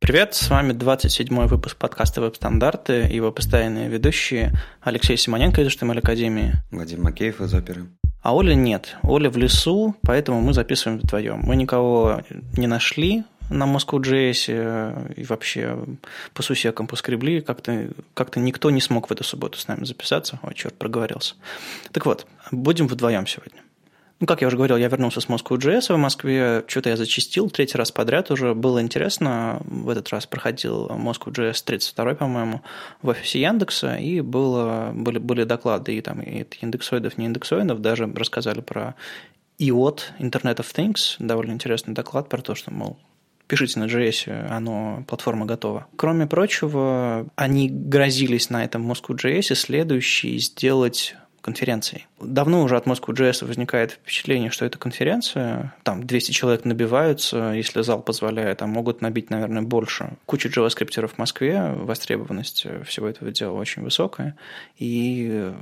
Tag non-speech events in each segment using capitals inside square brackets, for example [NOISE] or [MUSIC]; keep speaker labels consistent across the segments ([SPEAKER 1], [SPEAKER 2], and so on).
[SPEAKER 1] Привет, с вами 27-й выпуск подкаста «Веб-стандарты» и его постоянные ведущие Алексей Симоненко из HTML Академии.
[SPEAKER 2] Вадим Макеев из оперы.
[SPEAKER 1] А Оля нет. Оля в лесу, поэтому мы записываем вдвоем. Мы никого не нашли на Moscow.js э, и вообще по сусекам поскребли. Как-то как никто не смог в эту субботу с нами записаться. Ой, черт, проговорился. Так вот, будем вдвоем сегодня. Ну, как я уже говорил, я вернулся с Moscow.js в Москве, что-то я зачистил, третий раз подряд уже, было интересно, в этот раз проходил Moscow.js 32 по-моему, в офисе Яндекса, и было, были, были доклады и там и индексоидов, не индексоидов, даже рассказали про IOT, Internet of Things, довольно интересный доклад про то, что, мол, пишите на JS, оно, платформа готова. Кроме прочего, они грозились на этом Moscow.js следующий сделать конференцией. Давно уже от Moscow.js возникает впечатление, что это конференция. Там 200 человек набиваются, если зал позволяет, а могут набить, наверное, больше. Куча JavaScript в Москве, востребованность всего этого дела очень высокая. И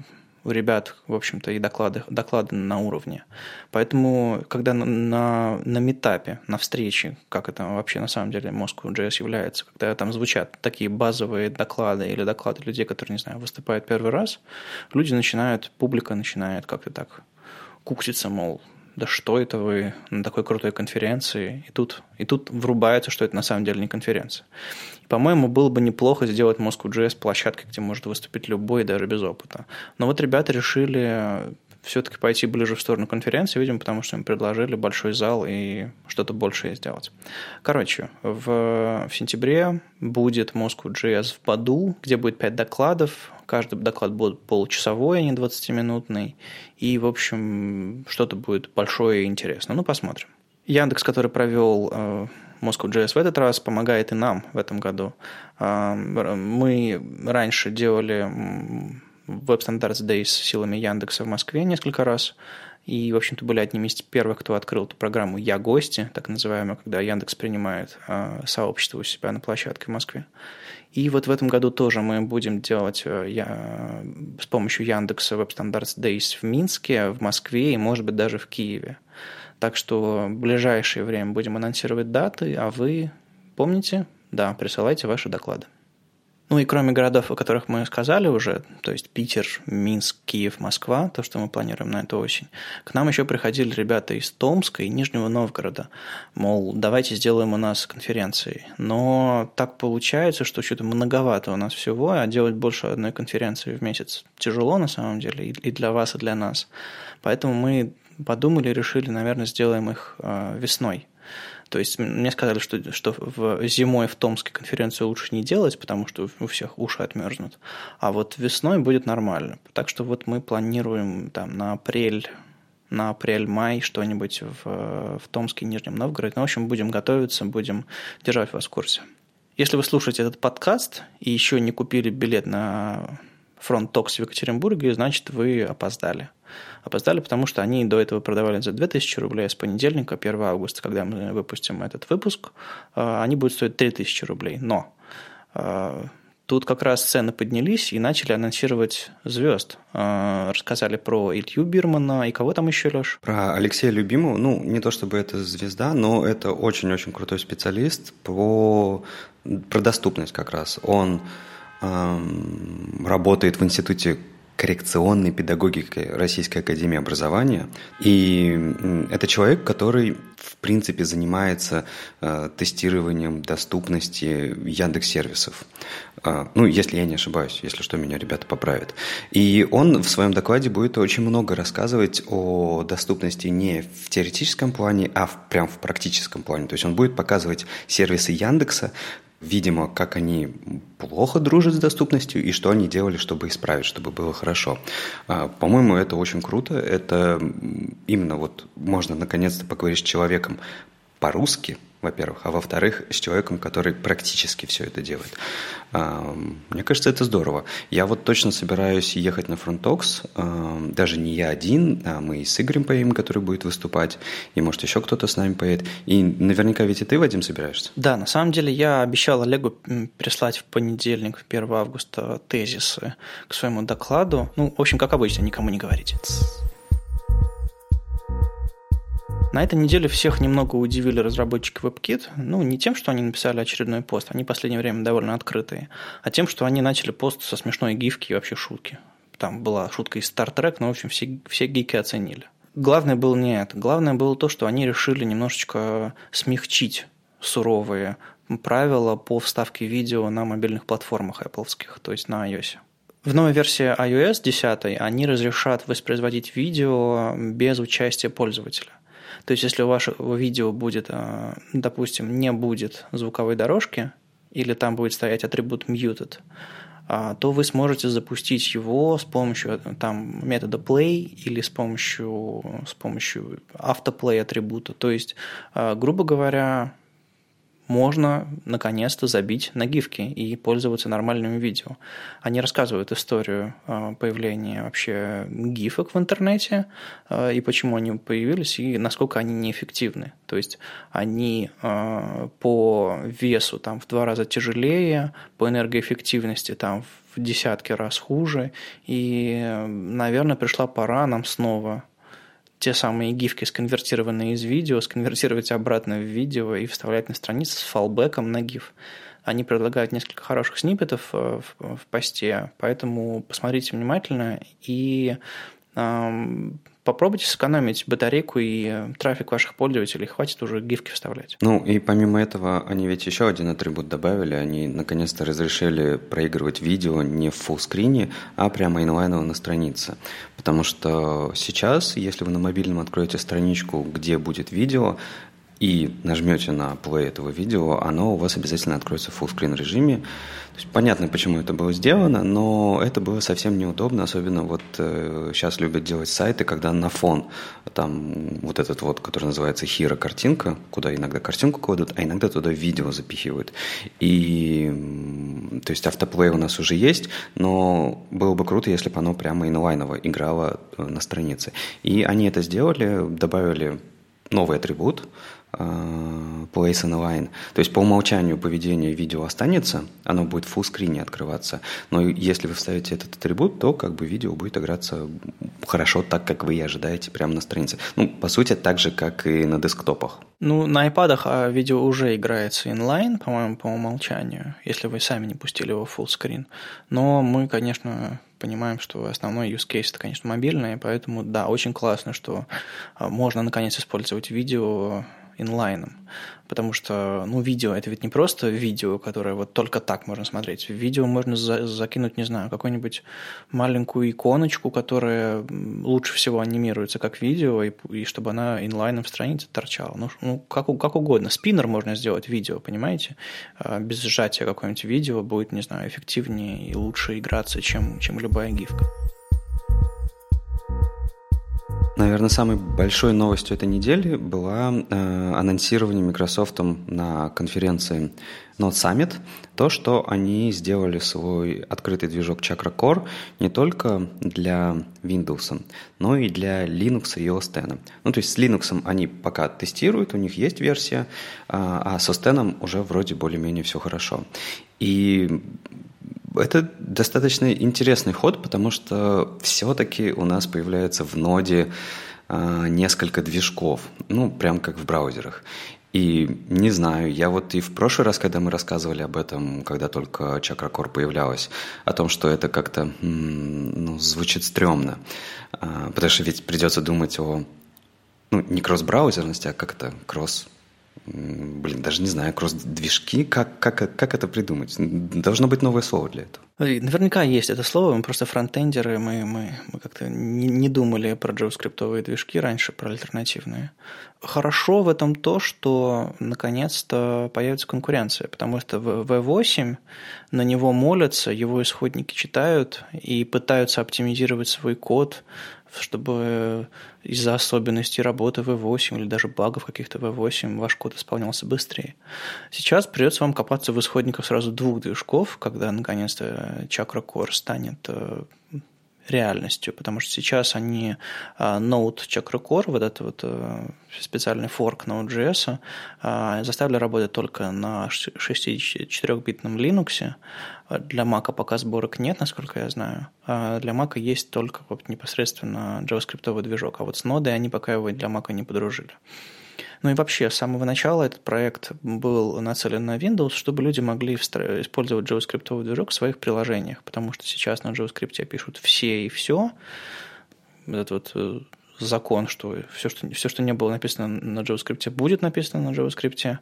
[SPEAKER 1] у ребят, в общем-то, и доклады, доклады на уровне. Поэтому, когда на, на, на метапе, на встрече, как это вообще на самом деле Moscow.js является, когда там звучат такие базовые доклады или доклады людей, которые, не знаю, выступают первый раз, люди начинают, публика начинает как-то так кукситься, мол, да что это вы на такой крутой конференции, и тут, и тут врубается, что это на самом деле не конференция. По-моему, было бы неплохо сделать Moscow.js площадкой, где может выступить любой, даже без опыта. Но вот ребята решили все-таки пойти ближе в сторону конференции, видимо, потому что им предложили большой зал и что-то большее сделать. Короче, в, в сентябре будет Moscow.js в Баду, где будет 5 докладов, каждый доклад будет получасовой, а не 20-минутный, и, в общем, что-то будет большое и интересное. Ну, посмотрим. Яндекс, который провел э, Moscow.js в этот раз, помогает и нам в этом году. Э, мы раньше делали Web Standards Days силами Яндекса в Москве несколько раз. И, в общем-то, были одними из первых, кто открыл эту программу «Я гости», так называемую, когда Яндекс принимает э, сообщество у себя на площадке в Москве. И вот в этом году тоже мы будем делать э, я, с помощью Яндекса Web Standards Days в Минске, в Москве и, может быть, даже в Киеве. Так что в ближайшее время будем анонсировать даты, а вы помните, да, присылайте ваши доклады. Ну и кроме городов, о которых мы сказали уже, то есть Питер, Минск, Киев, Москва, то, что мы планируем на эту осень, к нам еще приходили ребята из Томска и Нижнего Новгорода, мол, давайте сделаем у нас конференции. Но так получается, что что-то многовато у нас всего, а делать больше одной конференции в месяц тяжело на самом деле и для вас, и для нас. Поэтому мы подумали, решили, наверное, сделаем их а, весной. То есть мне сказали, что, что в, зимой в Томске конференцию лучше не делать, потому что у всех уши отмерзнут. А вот весной будет нормально. Так что вот мы планируем там на апрель на апрель-май что-нибудь в, в Томске, Нижнем Новгороде. Ну, в общем, будем готовиться, будем держать вас в курсе. Если вы слушаете этот подкаст и еще не купили билет на фронт Токс в Екатеринбурге, значит, вы опоздали. Опоздали, потому что они до этого продавали за 2000 рублей, а с понедельника, 1 августа, когда мы выпустим этот выпуск, э, они будут стоить 3000 рублей. Но э, тут как раз цены поднялись и начали анонсировать звезд. Э, рассказали про Илью Бирмана и кого там еще, Леш?
[SPEAKER 2] Про Алексея Любимого. Ну, не то чтобы это звезда, но это очень-очень крутой специалист по... про доступность как раз. Он работает в институте коррекционной педагогики Российской Академии Образования. И это человек, который, в принципе, занимается э, тестированием доступности Яндекс-сервисов. Э, ну, если я не ошибаюсь, если что, меня ребята поправят. И он в своем докладе будет очень много рассказывать о доступности не в теоретическом плане, а в, прям в практическом плане. То есть он будет показывать сервисы Яндекса, видимо, как они плохо дружат с доступностью и что они делали, чтобы исправить, чтобы было хорошо. А, по-моему, это очень круто. Это именно вот можно наконец-то поговорить с человеком по-русски, во-первых, а во-вторых, с человеком, который практически все это делает. А, мне кажется, это здорово. Я вот точно собираюсь ехать на FrontTalks, а, даже не я один, а мы и с Игорем поедем, который будет выступать, и может еще кто-то с нами поедет. И наверняка ведь и ты, Вадим, собираешься?
[SPEAKER 1] Да, на самом деле я обещал Олегу прислать в понедельник, 1 августа, тезисы к своему докладу. Ну, в общем, как обычно, никому не говорите. На этой неделе всех немного удивили разработчики WebKit. Ну, не тем, что они написали очередной пост, они в последнее время довольно открытые, а тем, что они начали пост со смешной гифки и вообще шутки. Там была шутка из Star Trek, но, в общем, все, все гики оценили. Главное было не это. Главное было то, что они решили немножечко смягчить суровые правила по вставке видео на мобильных платформах Apple, то есть на iOS. В новой версии iOS 10 они разрешат воспроизводить видео без участия пользователя. То есть, если у вашего видео будет, э, допустим, не будет звуковой дорожки, или там будет стоять атрибут muted, а, то вы сможете запустить его с помощью там, метода play или с помощью, с помощью автоплей атрибута. То есть, а, грубо говоря, можно наконец-то забить на гифки и пользоваться нормальным видео. Они рассказывают историю а, появления вообще гифок в интернете а, и почему они появились и насколько они неэффективны. То есть они а, по весу там в два раза тяжелее, по энергоэффективности там в десятки раз хуже. И, наверное, пришла пора нам снова те самые гифки, сконвертированные из видео, сконвертировать обратно в видео и вставлять на страницу с фалбеком на гиф. Они предлагают несколько хороших сниппетов э, в, в посте, поэтому посмотрите внимательно и эм, попробуйте сэкономить батарейку и трафик ваших пользователей, хватит уже гифки вставлять.
[SPEAKER 2] Ну и помимо этого, они ведь еще один атрибут добавили, они наконец-то разрешили проигрывать видео не в фуллскрине, а прямо инлайново на странице. Потому что сейчас, если вы на мобильном откроете страничку, где будет видео, и нажмете на play этого видео, оно у вас обязательно откроется в фуллскрин режиме. То есть понятно, почему это было сделано, но это было совсем неудобно, особенно вот э, сейчас любят делать сайты, когда на фон там вот этот вот, который называется Hero картинка, куда иногда картинку кладут, а иногда туда видео запихивают. И то есть автоплей у нас уже есть, но было бы круто, если бы оно прямо инлайново играло э, на странице. И они это сделали, добавили новый атрибут, place in line. То есть по умолчанию поведение видео останется, оно будет в фуллскрине открываться, но если вы вставите этот атрибут, то как бы видео будет играться хорошо так, как вы и ожидаете прямо на странице. Ну, по сути, так же, как и на десктопах.
[SPEAKER 1] Ну, на iPad а видео уже играется inline, по-моему, по умолчанию, если вы сами не пустили его в screen. Но мы, конечно, понимаем, что основной use case это, конечно, мобильный, поэтому, да, очень классно, что а, можно наконец использовать видео инлайном. Потому что, ну, видео – это ведь не просто видео, которое вот только так можно смотреть. В видео можно за закинуть, не знаю, какую-нибудь маленькую иконочку, которая лучше всего анимируется как видео, и, и чтобы она инлайном в странице торчала. Ну, ну как, как угодно. Спиннер можно сделать видео, понимаете? А, без сжатия какое-нибудь видео будет, не знаю, эффективнее и лучше играться, чем, чем любая гифка.
[SPEAKER 2] Наверное, самой большой новостью этой недели была э, анонсирование Microsoft на конференции Node Summit, то, что они сделали свой открытый движок Chakra Core не только для Windows, но и для Linux и OS X. Ну, то есть с Linux они пока тестируют, у них есть версия, а с OS уже вроде более-менее все хорошо. И это достаточно интересный ход, потому что все-таки у нас появляется в ноде э, несколько движков, ну, прям как в браузерах. И не знаю, я вот и в прошлый раз, когда мы рассказывали об этом, когда только Core появлялась, о том, что это как-то ну, звучит стрёмно, э, потому что ведь придется думать о ну, не кросс-браузерности, а как это кросс блин, даже не знаю, кросс-движки, как, как, как это придумать? Должно быть новое слово для этого.
[SPEAKER 1] Наверняка есть это слово, мы просто фронтендеры, мы, мы, мы как-то не, не думали про JavaScript движки раньше, про альтернативные. Хорошо в этом то, что наконец-то появится конкуренция, потому что в V8 на него молятся, его исходники читают и пытаются оптимизировать свой код чтобы из-за особенностей работы V8 или даже багов каких-то V8 ваш код исполнялся быстрее. Сейчас придется вам копаться в исходниках сразу двух движков, когда наконец-то Chakra Core станет э, реальностью, потому что сейчас они а, Node Chakra Core, вот этот вот э, специальный форк Node.js, а, заставили работать только на 64-битном Linux. Для Mac пока сборок нет, насколько я знаю. А для Mac есть только вот непосредственно JavaScript движок, а вот с Node они пока его для Mac не подружили. Ну и вообще, с самого начала этот проект был нацелен на Windows, чтобы люди могли использовать JavaScript движок в своих приложениях, потому что сейчас на JavaScript пишут все и все. Этот вот э, закон, что все, что все, что не было написано на JavaScript, будет написано на JavaScript.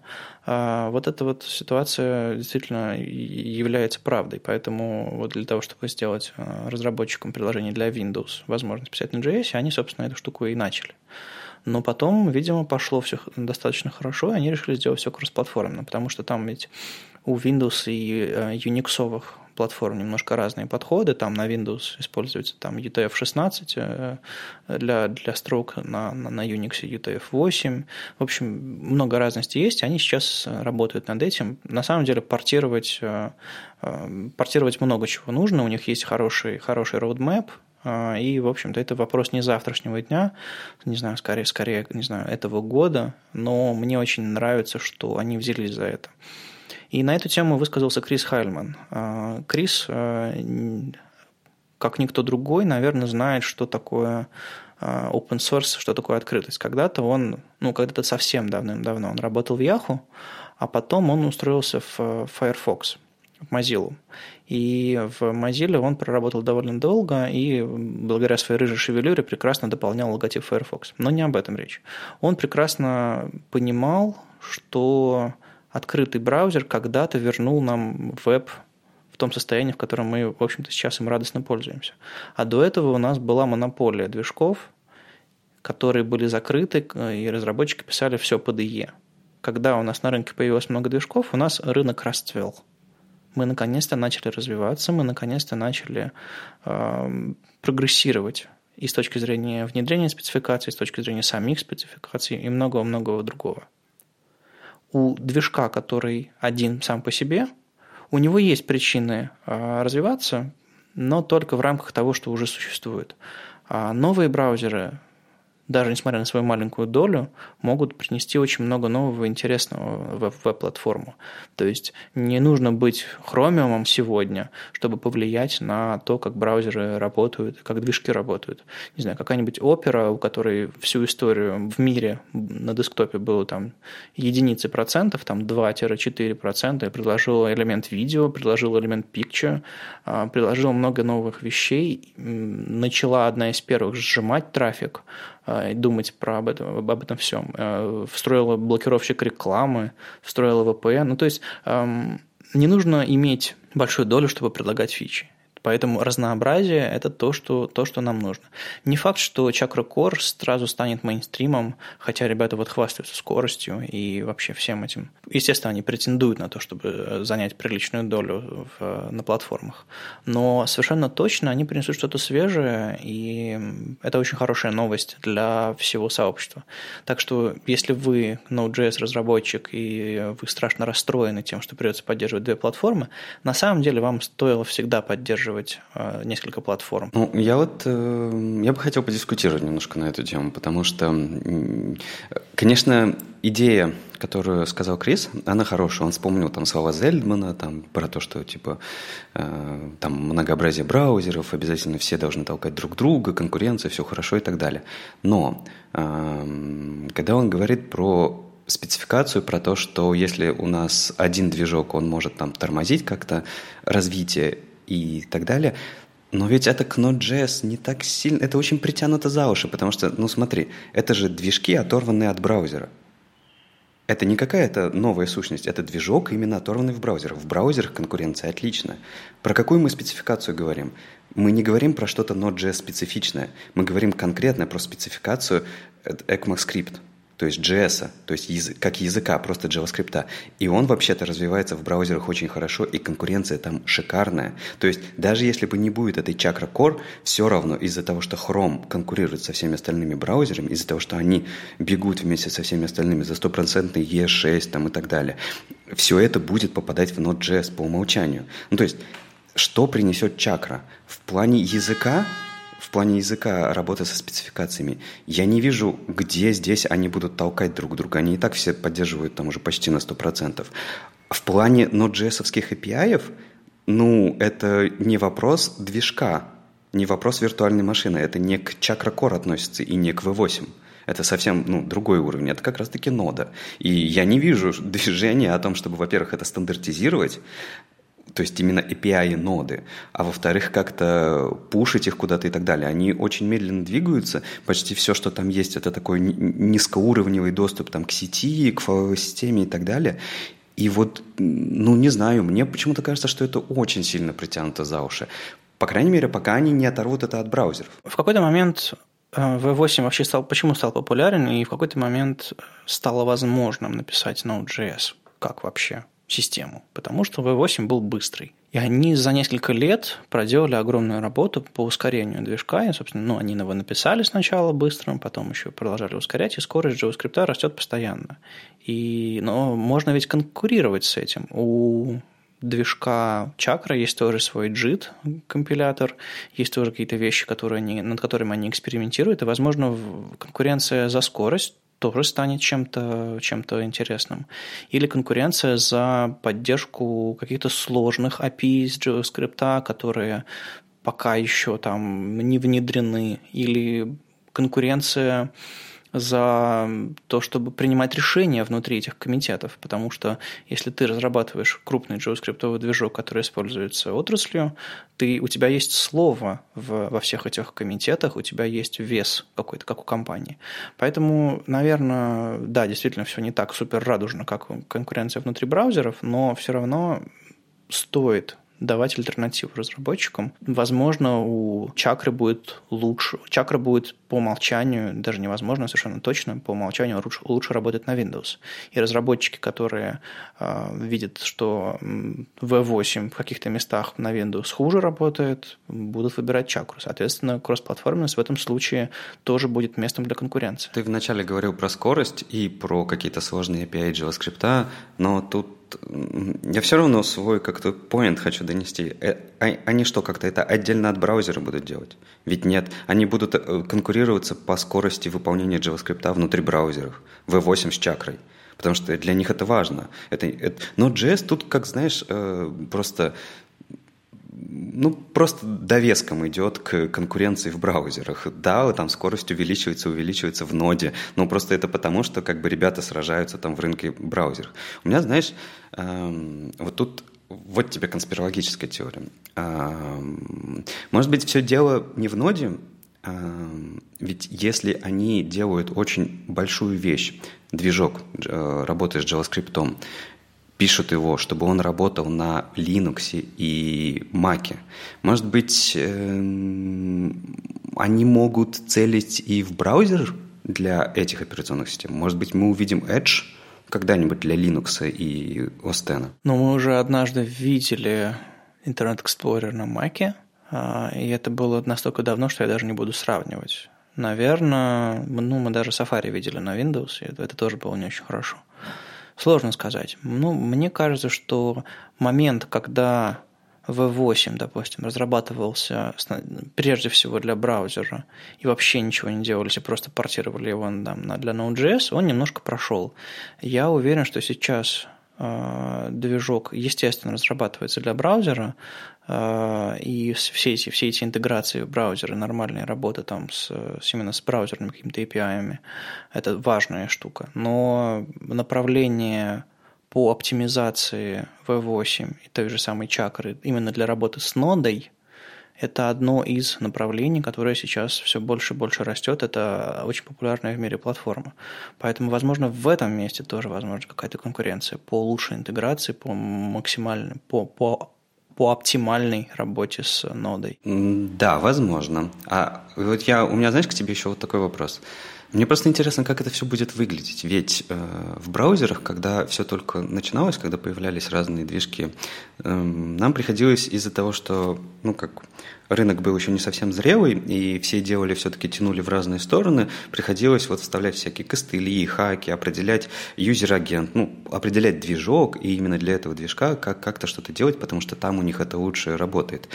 [SPEAKER 1] А вот эта вот ситуация действительно является правдой. Поэтому вот для того, чтобы сделать э, разработчикам приложение для Windows возможность писать на JS, они, собственно, эту штуку и начали. Но потом, видимо, пошло все достаточно хорошо, и они решили сделать все кроссплатформенно, потому что там ведь у Windows и э, Unix платформ немножко разные подходы. Там на Windows используется там UTF-16 э, для, для строк, на, на, на Unix UTF-8. В общем, много разности есть. Они сейчас работают над этим. На самом деле портировать, э, портировать много чего нужно. У них есть хороший, хороший roadmap, и, в общем-то, это вопрос не завтрашнего дня, не знаю, скорее, скорее, не знаю, этого года, но мне очень нравится, что они взялись за это. И на эту тему высказался Крис Хайльман. А, Крис, а, как никто другой, наверное, знает, что такое open source, что такое открытость. Когда-то он, ну, когда-то совсем давным-давно он работал в Yahoo, а потом он устроился в Firefox, в Mozilla. И в Mozilla он проработал довольно долго и благодаря своей рыжей шевелюре прекрасно дополнял логотип Firefox. Но не об этом речь. Он прекрасно понимал, что открытый браузер когда-то вернул нам веб в том состоянии, в котором мы, в общем-то, сейчас им радостно пользуемся. А до этого у нас была монополия движков, которые были закрыты, и разработчики писали все под IE. Когда у нас на рынке появилось много движков, у нас рынок расцвел – мы наконец-то начали развиваться, мы наконец-то начали э, прогрессировать и с точки зрения внедрения спецификаций, и с точки зрения самих спецификаций и многого-многого другого. У движка, который один сам по себе, у него есть причины э, развиваться, но только в рамках того, что уже существует. А новые браузеры даже несмотря на свою маленькую долю, могут принести очень много нового интересного в веб-платформу. То есть не нужно быть хромиумом сегодня, чтобы повлиять на то, как браузеры работают, как движки работают. Не знаю, какая-нибудь опера, у которой всю историю в мире на десктопе было там единицы процентов, там 2-4 процента, предложила элемент видео, предложила элемент picture, а, предложила много новых вещей, начала одна из первых сжимать трафик, думать про об этом, об этом всем. А, встроила блокировщик рекламы, встроила VPN. Ну, то есть не нужно иметь большую долю, чтобы предлагать фичи. Поэтому разнообразие – это то что, то, что нам нужно. Не факт, что Chakra Core сразу станет мейнстримом, хотя ребята вот хвастаются скоростью и вообще всем этим. Естественно, они претендуют на то, чтобы занять приличную долю в, на платформах. Но совершенно точно они принесут что-то свежее, и это очень хорошая новость для всего сообщества. Так что, если вы Node.js разработчик и вы страшно расстроены тем, что придется поддерживать две платформы, на самом деле вам стоило всегда поддерживать поддерживать э, несколько платформ?
[SPEAKER 2] Ну, я вот, э, я бы хотел подискутировать немножко на эту тему, потому что, конечно, идея, которую сказал Крис, она хорошая. Он вспомнил там слова Зельдмана, там про то, что типа э, там многообразие браузеров, обязательно все должны толкать друг друга, конкуренция, все хорошо и так далее. Но когда он говорит про спецификацию про то, что если у нас один движок, он может там тормозить как-то развитие и так далее. Но ведь это к Node.js не так сильно, это очень притянуто за уши, потому что, ну смотри, это же движки, оторванные от браузера. Это не какая-то новая сущность, это движок, именно оторванный в браузерах. В браузерах конкуренция отличная. Про какую мы спецификацию говорим? Мы не говорим про что-то Node.js специфичное. Мы говорим конкретно про спецификацию ECMAScript то есть JS, то есть язык, как языка, просто JavaScript. И он вообще-то развивается в браузерах очень хорошо, и конкуренция там шикарная. То есть даже если бы не будет этой Chakra Core, все равно из-за того, что Chrome конкурирует со всеми остальными браузерами, из-за того, что они бегут вместе со всеми остальными за стопроцентный E6 там, и так далее, все это будет попадать в Node.js по умолчанию. Ну, то есть что принесет чакра? В плане языка плане языка работы со спецификациями, я не вижу, где здесь они будут толкать друг друга. Они и так все поддерживают там уже почти на 100%. В плане Node.js API, ну, это не вопрос движка, не вопрос виртуальной машины. Это не к Chakra Core относится и не к V8. Это совсем ну, другой уровень. Это как раз-таки нода. И я не вижу [LAUGHS] движения о том, чтобы, во-первых, это стандартизировать, то есть именно API ноды, а во-вторых, как-то пушить их куда-то и так далее. Они очень медленно двигаются, почти все, что там есть, это такой низкоуровневый доступ там, к сети, к файловой системе и так далее. И вот, ну, не знаю, мне почему-то кажется, что это очень сильно притянуто за уши. По крайней мере, пока они не оторвут это от браузеров.
[SPEAKER 1] В какой-то момент V8 э, вообще стал, почему стал популярен, и в какой-то момент стало возможным написать Node.js? Как вообще? Систему, потому что V8 был быстрый. И они за несколько лет проделали огромную работу по ускорению движка. И, собственно, ну, они его написали сначала быстрым, потом еще продолжали ускорять, и скорость JavaScript растет постоянно. И, но можно ведь конкурировать с этим. У движка Чакра есть тоже свой JIT компилятор, есть тоже какие-то вещи, которые они, над которыми они экспериментируют, и, возможно, конкуренция за скорость тоже станет чем-то чем интересным. Или конкуренция за поддержку каких-то сложных API из JavaScript, которые пока еще там не внедрены, или конкуренция за то, чтобы принимать решения внутри этих комитетов, потому что если ты разрабатываешь крупный JavaScript движок, который используется отраслью, ты, у тебя есть слово в, во всех этих комитетах, у тебя есть вес какой-то, как у компании. Поэтому, наверное, да, действительно все не так супер радужно, как конкуренция внутри браузеров, но все равно стоит давать альтернативу разработчикам. Возможно, у чакры будет лучше. Чакра будет по умолчанию, даже невозможно, совершенно точно, по умолчанию лучше, лучше работать на Windows. И разработчики, которые э, видят, что V8 в каких-то местах на Windows хуже работает, будут выбирать чакру. Соответственно, кроссплатформенность в этом случае тоже будет местом для конкуренции.
[SPEAKER 2] Ты вначале говорил про скорость и про какие-то сложные API JavaScript, но тут я все равно свой как-то point хочу донести. Э, а, они что, как-то это отдельно от браузера будут делать? Ведь нет, они будут э, конкурироваться по скорости выполнения JavaScript внутри браузеров. V8 с чакрой. Потому что для них это важно. Это, это, но JS тут, как знаешь, э, просто ну, просто довеском идет к конкуренции в браузерах. Да, там скорость увеличивается, увеличивается в ноде, но просто это потому, что как бы ребята сражаются там в рынке браузеров. У меня, знаешь, эм, вот тут вот тебе конспирологическая теория. Эм, может быть, все дело не в ноде, эм, ведь если они делают очень большую вещь, движок, э, работая с JavaScript, пишут его, чтобы он работал на Linux и Mac. Может быть, эм, они могут целить и в браузер для этих операционных систем? Может быть, мы увидим Edge когда-нибудь для Linux и OS?
[SPEAKER 1] Ну, мы уже однажды видели Internet Explorer на Mac, а, и это было настолько давно, что я даже не буду сравнивать. Наверное, ну, мы даже Safari видели на Windows, и это тоже было не очень хорошо. Сложно сказать. Ну, мне кажется, что момент, когда V8, допустим, разрабатывался прежде всего для браузера и вообще ничего не делали, просто портировали его там, для Node.js, он немножко прошел. Я уверен, что сейчас движок, естественно, разрабатывается для браузера, э, и все эти, все эти интеграции в браузеры, нормальная работа там с именно с браузерными какими-то API, это важная штука. Но направление по оптимизации V8 и той же самой чакры именно для работы с нодой, это одно из направлений, которое сейчас все больше и больше растет. Это очень популярная в мире платформа. Поэтому, возможно, в этом месте тоже возможна какая-то конкуренция по лучшей интеграции, по максимальной, по, по по оптимальной работе с нодой?
[SPEAKER 2] Да, возможно. А вот я, у меня, знаешь, к тебе еще вот такой вопрос. Мне просто интересно, как это все будет выглядеть. Ведь э, в браузерах, когда все только начиналось, когда появлялись разные движки, э, нам приходилось из-за того, что, ну, как рынок был еще не совсем зрелый, и все делали, все-таки тянули в разные стороны, приходилось вот вставлять всякие костыли, хаки, определять юзер-агент, ну, определять движок, и именно для этого движка как- как-то что-то делать, потому что там у них это лучше работает.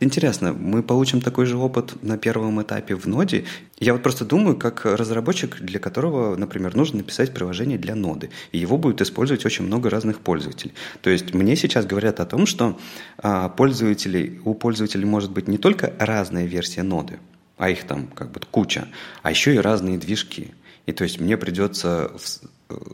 [SPEAKER 2] Интересно, мы получим такой же опыт на первом этапе в ноде. Я вот просто думаю, как разработчик, для которого, например, нужно написать приложение для ноды, и его будет использовать очень много разных пользователей. То есть мне сейчас говорят о том, что а, пользователей, у пользователей может быть только разная версия ноды, а их там как бы куча, а еще и разные движки. И то есть мне придется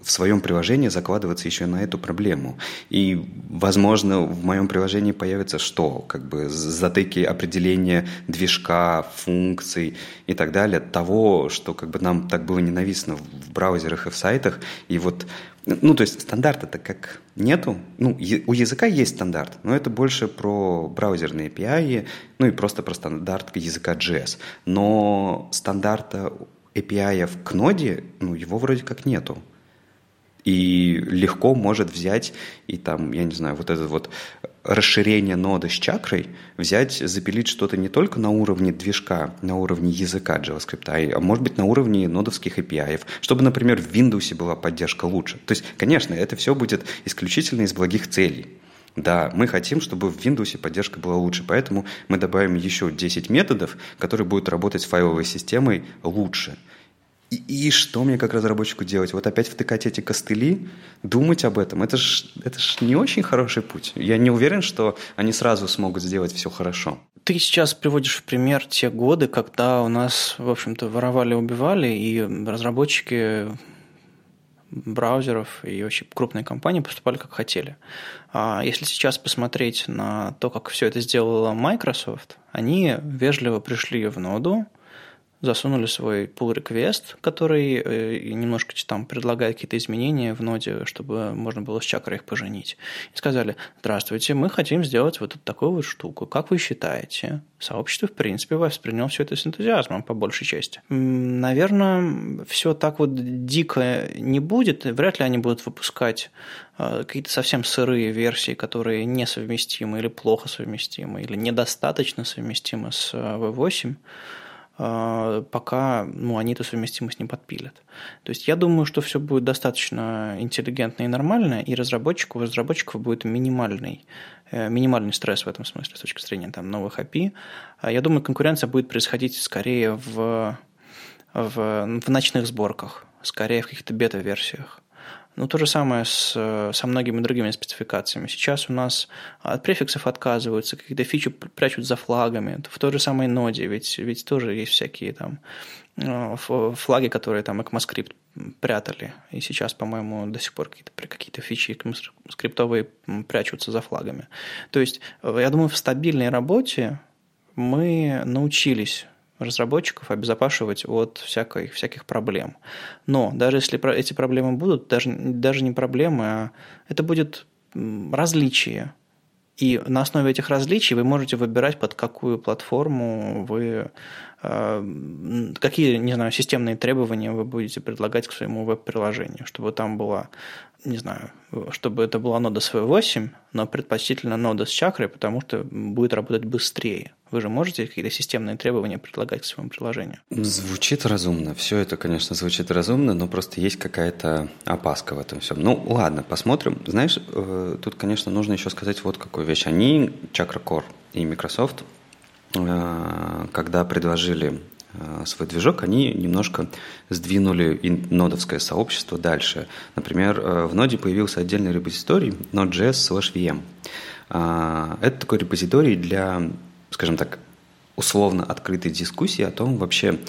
[SPEAKER 2] в своем приложении закладываться еще на эту проблему. И, возможно, в моем приложении появится что? Как бы затыки определения движка, функций и так далее, того, что как бы нам так было ненавистно в браузерах и в сайтах. И вот, ну, то есть стандарта-то как нету. Ну, у языка есть стандарт, но это больше про браузерные API, ну и просто про стандарт языка JS. Но стандарта API к ноде, ну, его вроде как нету и легко может взять и там, я не знаю, вот это вот расширение ноды с чакрой, взять, запилить что-то не только на уровне движка, на уровне языка JavaScript, а, а может быть на уровне нодовских API, чтобы, например, в Windows была поддержка лучше. То есть, конечно, это все будет исключительно из благих целей. Да, мы хотим, чтобы в Windows поддержка была лучше, поэтому мы добавим еще 10 методов, которые будут работать с файловой системой лучше – и, и что мне как разработчику делать? Вот опять втыкать эти костыли, думать об этом. Это ж, это ж не очень хороший путь. Я не уверен, что они сразу смогут сделать все хорошо.
[SPEAKER 1] Ты сейчас приводишь в пример те годы, когда у нас, в общем-то, воровали, убивали, и разработчики браузеров и вообще крупные компании поступали как хотели. А если сейчас посмотреть на то, как все это сделала Microsoft, они вежливо пришли в ноду, засунули свой pull request, который э, немножко там предлагает какие-то изменения в ноде, чтобы можно было с чакрой их поженить. И сказали, здравствуйте, мы хотим сделать вот такую вот штуку. Как вы считаете? Сообщество, в принципе, восприняло все это с энтузиазмом, по большей части. Наверное, все так вот дико не будет. Вряд ли они будут выпускать э, какие-то совсем сырые версии, которые несовместимы или плохо совместимы, или недостаточно совместимы с V8. А, пока ну, они эту совместимость не подпилят. То есть я думаю, что все будет достаточно интеллигентно и нормально, и разработчику, у разработчиков будет минимальный, э, минимальный стресс в этом смысле с точки зрения там, новых API. А я думаю, конкуренция будет происходить скорее в, в, в ночных сборках, скорее в каких-то бета-версиях. Ну, то же самое с, со многими другими спецификациями. Сейчас у нас от префиксов отказываются, какие-то фичи прячут за флагами. В той же самой ноде, ведь, ведь тоже есть всякие там э, флаги, которые там ECMAScript прятали. И сейчас, по-моему, до сих пор какие-то, какие-то фичи скриптовые прячутся за флагами. То есть, э, я думаю, в стабильной работе мы научились разработчиков обезопашивать от всякой, всяких проблем. Но даже если эти проблемы будут, даже, даже не проблемы, а это будет различие. И на основе этих различий вы можете выбирать, под какую платформу вы, какие, не знаю, системные требования вы будете предлагать к своему веб-приложению, чтобы там была не знаю, чтобы это была нода с V8, но предпочтительно нода с чакрой, потому что будет работать быстрее. Вы же можете какие-то системные требования предлагать к своему приложению?
[SPEAKER 2] Звучит разумно. Все это, конечно, звучит разумно, но просто есть какая-то опаска в этом всем. Ну, ладно, посмотрим. Знаешь, э, тут, конечно, нужно еще сказать вот какую вещь. Они, Chakra Core и Microsoft, когда предложили Э, свой движок, они немножко сдвинули нодовское сообщество дальше. Например, э, в ноде появился отдельный репозиторий Node.js slash VM. Это такой репозиторий для, скажем так, условно открытой дискуссии о том вообще,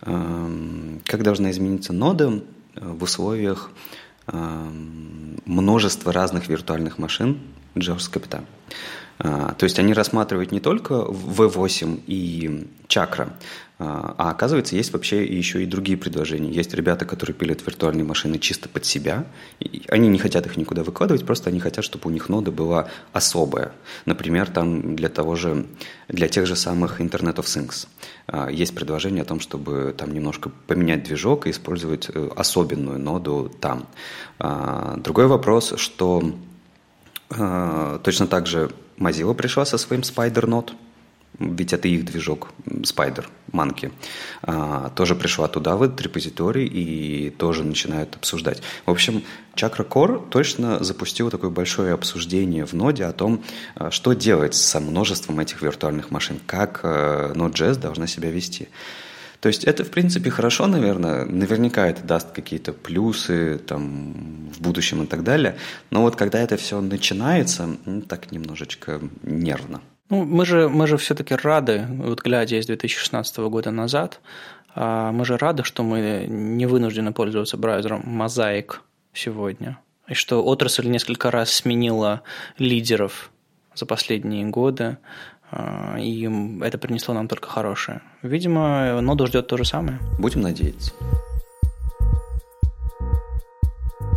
[SPEAKER 2] эм, как должна измениться нода э, в условиях эм, множества разных виртуальных машин JavaScript. То есть они рассматривают не только V8 и чакра, а, а оказывается, есть вообще еще и другие предложения. Есть ребята, которые пилят виртуальные машины чисто под себя. И они не хотят их никуда выкладывать, просто они хотят, чтобы у них нода была особая. Например, там для того же, для тех же самых Internet of Things а, есть предложение о том, чтобы там немножко поменять движок и использовать э, особенную ноду там. А, другой вопрос, что точно так же Mozilla пришла со своим Spider Node – ведь это их движок, Spider, Monkey, а, тоже пришла туда, в этот репозиторий, и тоже начинают обсуждать. В общем, Chakra Core точно запустил такое большое обсуждение в ноде о том, а, что делать со множеством этих виртуальных машин, как а, Node.js должна себя вести. То есть это, в принципе, хорошо, наверное. Наверняка это даст какие-то плюсы там, в будущем и так далее. Но вот когда это все начинается, ну, так немножечко нервно.
[SPEAKER 1] Ну, мы же, мы же все-таки рады, вот глядя из 2016 года назад, а, мы же рады, что мы не вынуждены пользоваться браузером Mosaic сегодня, и что отрасль несколько раз сменила лидеров за последние годы, и это принесло нам только хорошее. Видимо, ноду ждет то же самое.
[SPEAKER 2] Будем надеяться.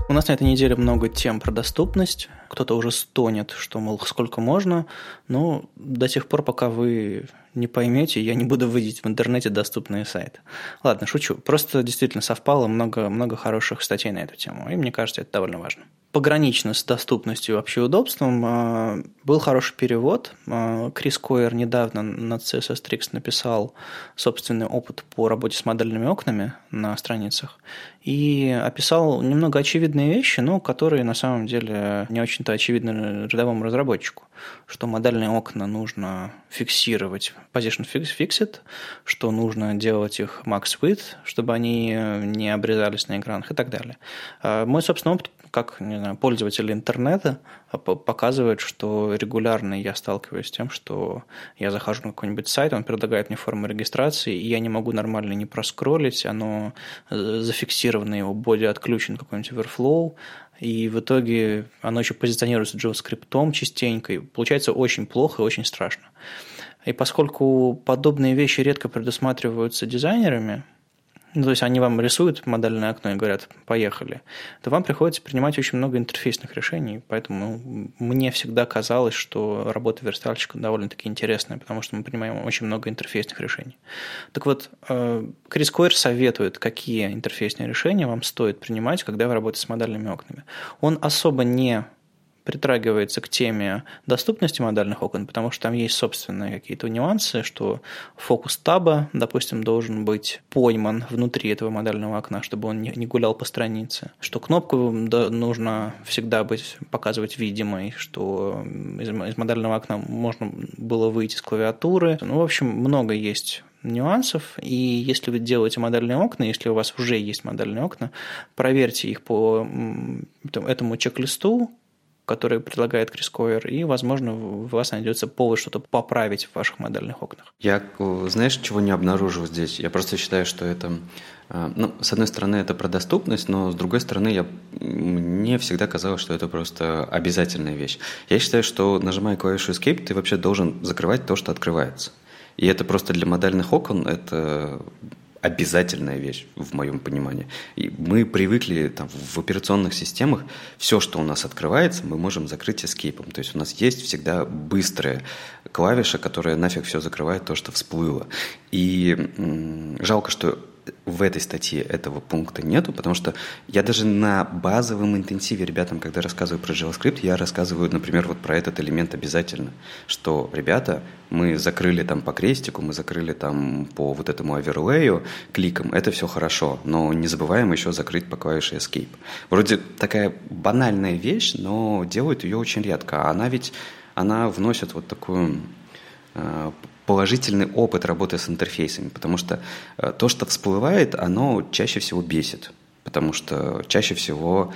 [SPEAKER 1] У нас на этой неделе много тем про доступность. Кто-то уже стонет, что, мол, сколько можно, но до тех пор, пока вы не поймете, я не буду вводить в интернете доступные сайты. Ладно, шучу. Просто действительно совпало много, много хороших статей на эту тему, и мне кажется, это довольно важно. Погранично с доступностью и вообще удобством а, был хороший перевод. А, Крис Койер недавно на CSS Tricks написал собственный опыт по работе с модельными окнами на страницах и описал немного очевидные вещи, но которые на самом деле не очень-то очевидны рядовому разработчику, что модельные окна нужно фиксировать position fixed, что нужно делать их max width, чтобы они не обрезались на экранах и так далее. А мой собственный опыт как не знаю, пользователь интернета показывает, что регулярно я сталкиваюсь с тем, что я захожу на какой-нибудь сайт, он предлагает мне форму регистрации, и я не могу нормально не проскроллить, оно э, зафиксировано, его боди отключен какой-нибудь Overflow, и в итоге оно еще позиционируется JavaScript частенько, и получается очень плохо и очень страшно. И поскольку подобные вещи редко предусматриваются дизайнерами, ну, то есть они вам рисуют модельное окно и говорят, поехали, то вам приходится принимать очень много интерфейсных решений, поэтому мне всегда казалось, что работа верстальщика довольно-таки интересная, потому что мы принимаем очень много интерфейсных решений. Так вот, э, Крис Койер советует, какие интерфейсные решения вам стоит принимать, когда вы работаете с модельными окнами. Он особо не притрагивается к теме доступности модальных окон, потому что там есть собственные какие-то нюансы, что фокус таба, допустим, должен быть пойман внутри этого модального окна, чтобы он не гулял по странице, что кнопку нужно всегда быть, показывать видимой, что из, из модального окна можно было выйти с клавиатуры. Ну, в общем, много есть нюансов, и если вы делаете модельные окна, если у вас уже есть модельные окна, проверьте их по этому чек-листу, который предлагает Крис Койер, и, возможно, у вас найдется повод что-то поправить в ваших модельных окнах.
[SPEAKER 2] Я, знаешь, чего не обнаружил здесь? Я просто считаю, что это... А, ну, с одной стороны, это про доступность, но с другой стороны, я, мне всегда казалось, что это просто обязательная вещь. Я считаю, что нажимая клавишу Escape, ты вообще должен закрывать то, что открывается. И это просто для модельных окон, это обязательная вещь в моем понимании. И мы привыкли там, в операционных системах, все, что у нас открывается, мы можем закрыть эскейпом. То есть у нас есть всегда быстрая клавиша, которая нафиг все закрывает то, что всплыло. И м- жалко, что в этой статье этого пункта нету, потому что я даже на базовом интенсиве ребятам, когда рассказываю про JavaScript, я рассказываю, например, вот про этот элемент обязательно, что, ребята, мы закрыли там по крестику, мы закрыли там по вот этому оверлею кликом, это все хорошо, но не забываем еще закрыть по клавише Escape. Вроде такая банальная вещь, но делают ее очень редко, а она ведь, она вносит вот такую э, положительный опыт работы с интерфейсами, потому что э, то, что всплывает, оно чаще всего бесит, потому что чаще всего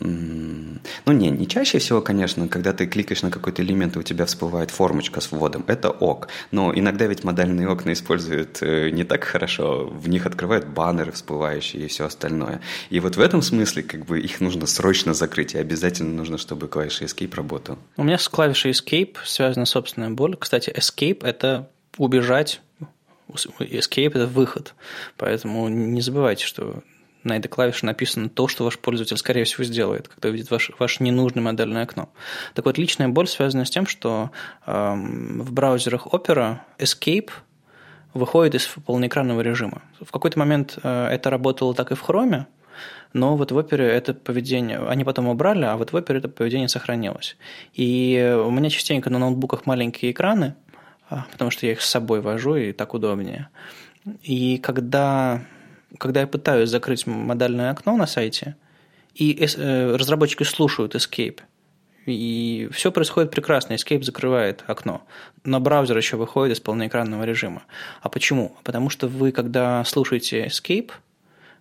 [SPEAKER 2] Ну, не, не чаще всего, конечно, когда ты кликаешь на какой-то элемент, и у тебя всплывает формочка с вводом, это ок. Но иногда ведь модальные окна используют э, не так хорошо, в них открывают баннеры всплывающие и все остальное. И вот в этом смысле как бы их нужно срочно закрыть, и обязательно нужно, чтобы клавиша Escape работала.
[SPEAKER 1] У меня с клавишей Escape связана собственная боль. Кстати, Escape – это убежать Escape – это выход. Поэтому не забывайте, что на этой клавише написано то, что ваш пользователь, скорее всего, сделает, когда увидит ваше, ваше ненужное модельное окно. Так вот, личная боль связана с тем, что э, в браузерах Opera Escape выходит из полноэкранного режима. В какой-то момент э, это работало так и в Chrome, но вот в Opera это поведение, они потом убрали, а вот в Opera это поведение сохранилось. И у меня частенько на ноутбуках маленькие экраны, а, потому что я их с собой вожу, и так удобнее. И когда когда я пытаюсь закрыть модальное окно на сайте, и э, разработчики слушают Escape, и все происходит прекрасно, Escape закрывает окно, но браузер еще выходит из полноэкранного режима. А почему? Потому что вы, когда слушаете Escape,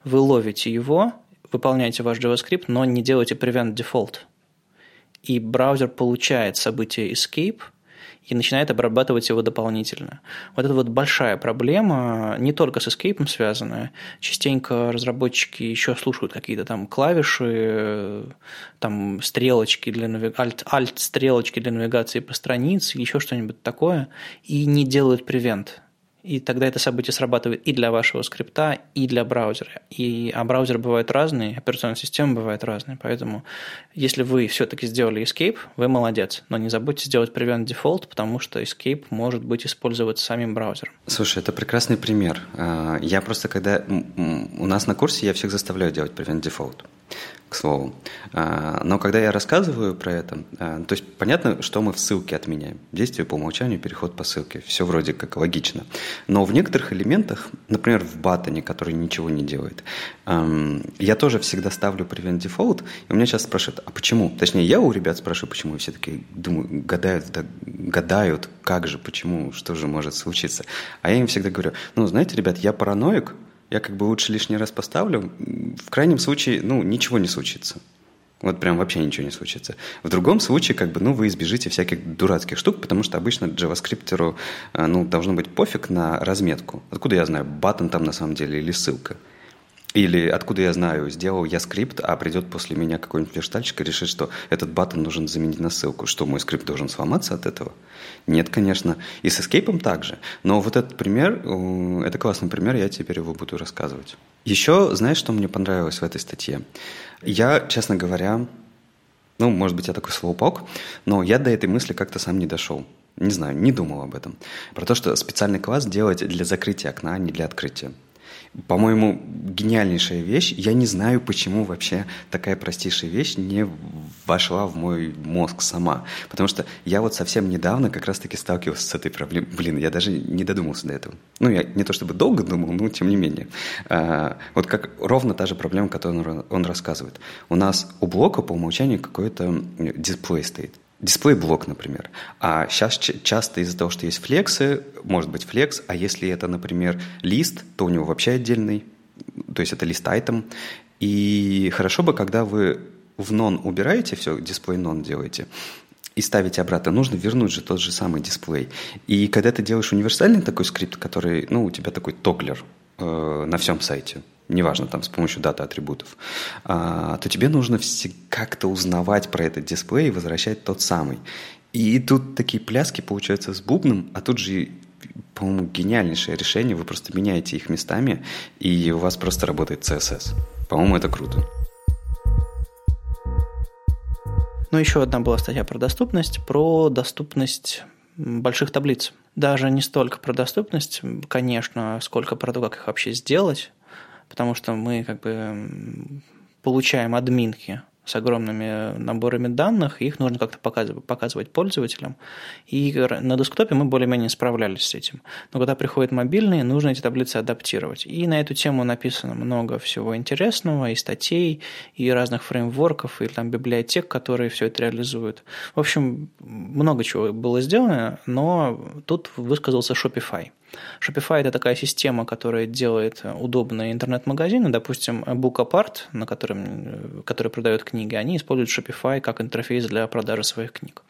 [SPEAKER 1] вы ловите его, выполняете ваш JavaScript, но не делаете prevent default. И браузер получает событие Escape – и начинает обрабатывать его дополнительно. Вот это вот большая проблема, не только с Escape связанная. Частенько разработчики еще слушают какие-то там клавиши, там стрелочки для навигации, alt-стрелочки для навигации по странице, еще что-нибудь такое, и не делают превент и тогда это событие срабатывает и для вашего скрипта, и для браузера. И, а браузеры бывают разные, операционные системы бывают разные, поэтому если вы все-таки сделали escape, вы молодец, но не забудьте сделать prevent default, потому что escape может быть использоваться самим браузером.
[SPEAKER 2] Слушай, это прекрасный пример. А, я просто когда... У нас на курсе я всех заставляю делать prevent default к слову. А, но когда я рассказываю про это, а, то есть понятно, что мы в ссылке отменяем. Действие по умолчанию, переход по ссылке. Все вроде как логично. Но в некоторых элементах, например, в батоне, который ничего не делает, я тоже всегда ставлю prevent default, и у меня сейчас спрашивают, а почему? Точнее, я у ребят спрашиваю, почему, и все таки думаю, гадают, да, гадают, как же, почему, что же может случиться. А я им всегда говорю, ну, знаете, ребят, я параноик, я как бы лучше лишний раз поставлю. В крайнем случае, ну, ничего не случится. Вот прям вообще ничего не случится. В другом случае, как бы, ну, вы избежите всяких дурацких штук, потому что обычно JavaScript, э, ну, должно быть пофиг на разметку. Откуда я знаю, батон там на самом деле или ссылка? Или откуда я знаю, сделал я скрипт, а придет после меня какой-нибудь флештальщик и решит, что этот батон нужен заменить на ссылку. Что, мой скрипт должен сломаться от этого? Нет, конечно. И с Escape также. Но вот этот пример, э, это классный пример, я теперь его буду рассказывать. Еще, знаешь, что мне понравилось в этой статье? Я, честно говоря, ну, может быть, я такой слоупок, но я до этой мысли как-то сам не дошел. Не знаю, не думал об этом. Про то, что специальный класс делать для закрытия окна, а не для открытия по-моему, гениальнейшая вещь. Я не знаю, почему вообще такая простейшая вещь не вошла в мой мозг сама. Потому что я вот совсем недавно как раз-таки сталкивался с этой проблемой. Блин, я даже не додумался до этого. Ну, я не то чтобы долго думал, но тем не менее. А, вот как ровно та же проблема, которую он, он рассказывает. У нас у блока по умолчанию какой-то дисплей стоит дисплей-блок, например. А сейчас часто из-за того, что есть флексы, может быть флекс, а если это, например, лист, то у него вообще отдельный, то есть это лист-айтем. И хорошо бы, когда вы в нон убираете все, дисплей нон делаете, и ставите обратно, нужно вернуть же тот же самый дисплей. И когда ты делаешь универсальный такой скрипт, который, ну, у тебя такой тоглер на всем сайте, неважно, там, с помощью дата атрибутов, а, то тебе нужно как-то узнавать про этот дисплей и возвращать тот самый. И тут такие пляски получаются с бубном, а тут же по-моему, гениальнейшее решение. Вы просто меняете их местами, и у вас просто работает CSS. По-моему, это круто.
[SPEAKER 1] Ну, еще одна была статья про доступность, про доступность больших таблиц. Даже не столько про доступность, конечно, сколько про то, как их вообще сделать потому что мы как бы получаем админки с огромными наборами данных, и их нужно как-то показывать, показывать пользователям. И на десктопе мы более-менее справлялись с этим. Но когда приходят мобильные, нужно эти таблицы адаптировать. И на эту тему написано много всего интересного, и статей, и разных фреймворков, и там библиотек, которые все это реализуют. В общем, много чего было сделано, но тут высказался Shopify – Shopify – это такая система, которая делает удобные интернет-магазины. Допустим, BookApart, на котором, который продает книги, они используют Shopify как интерфейс для продажи своих книг.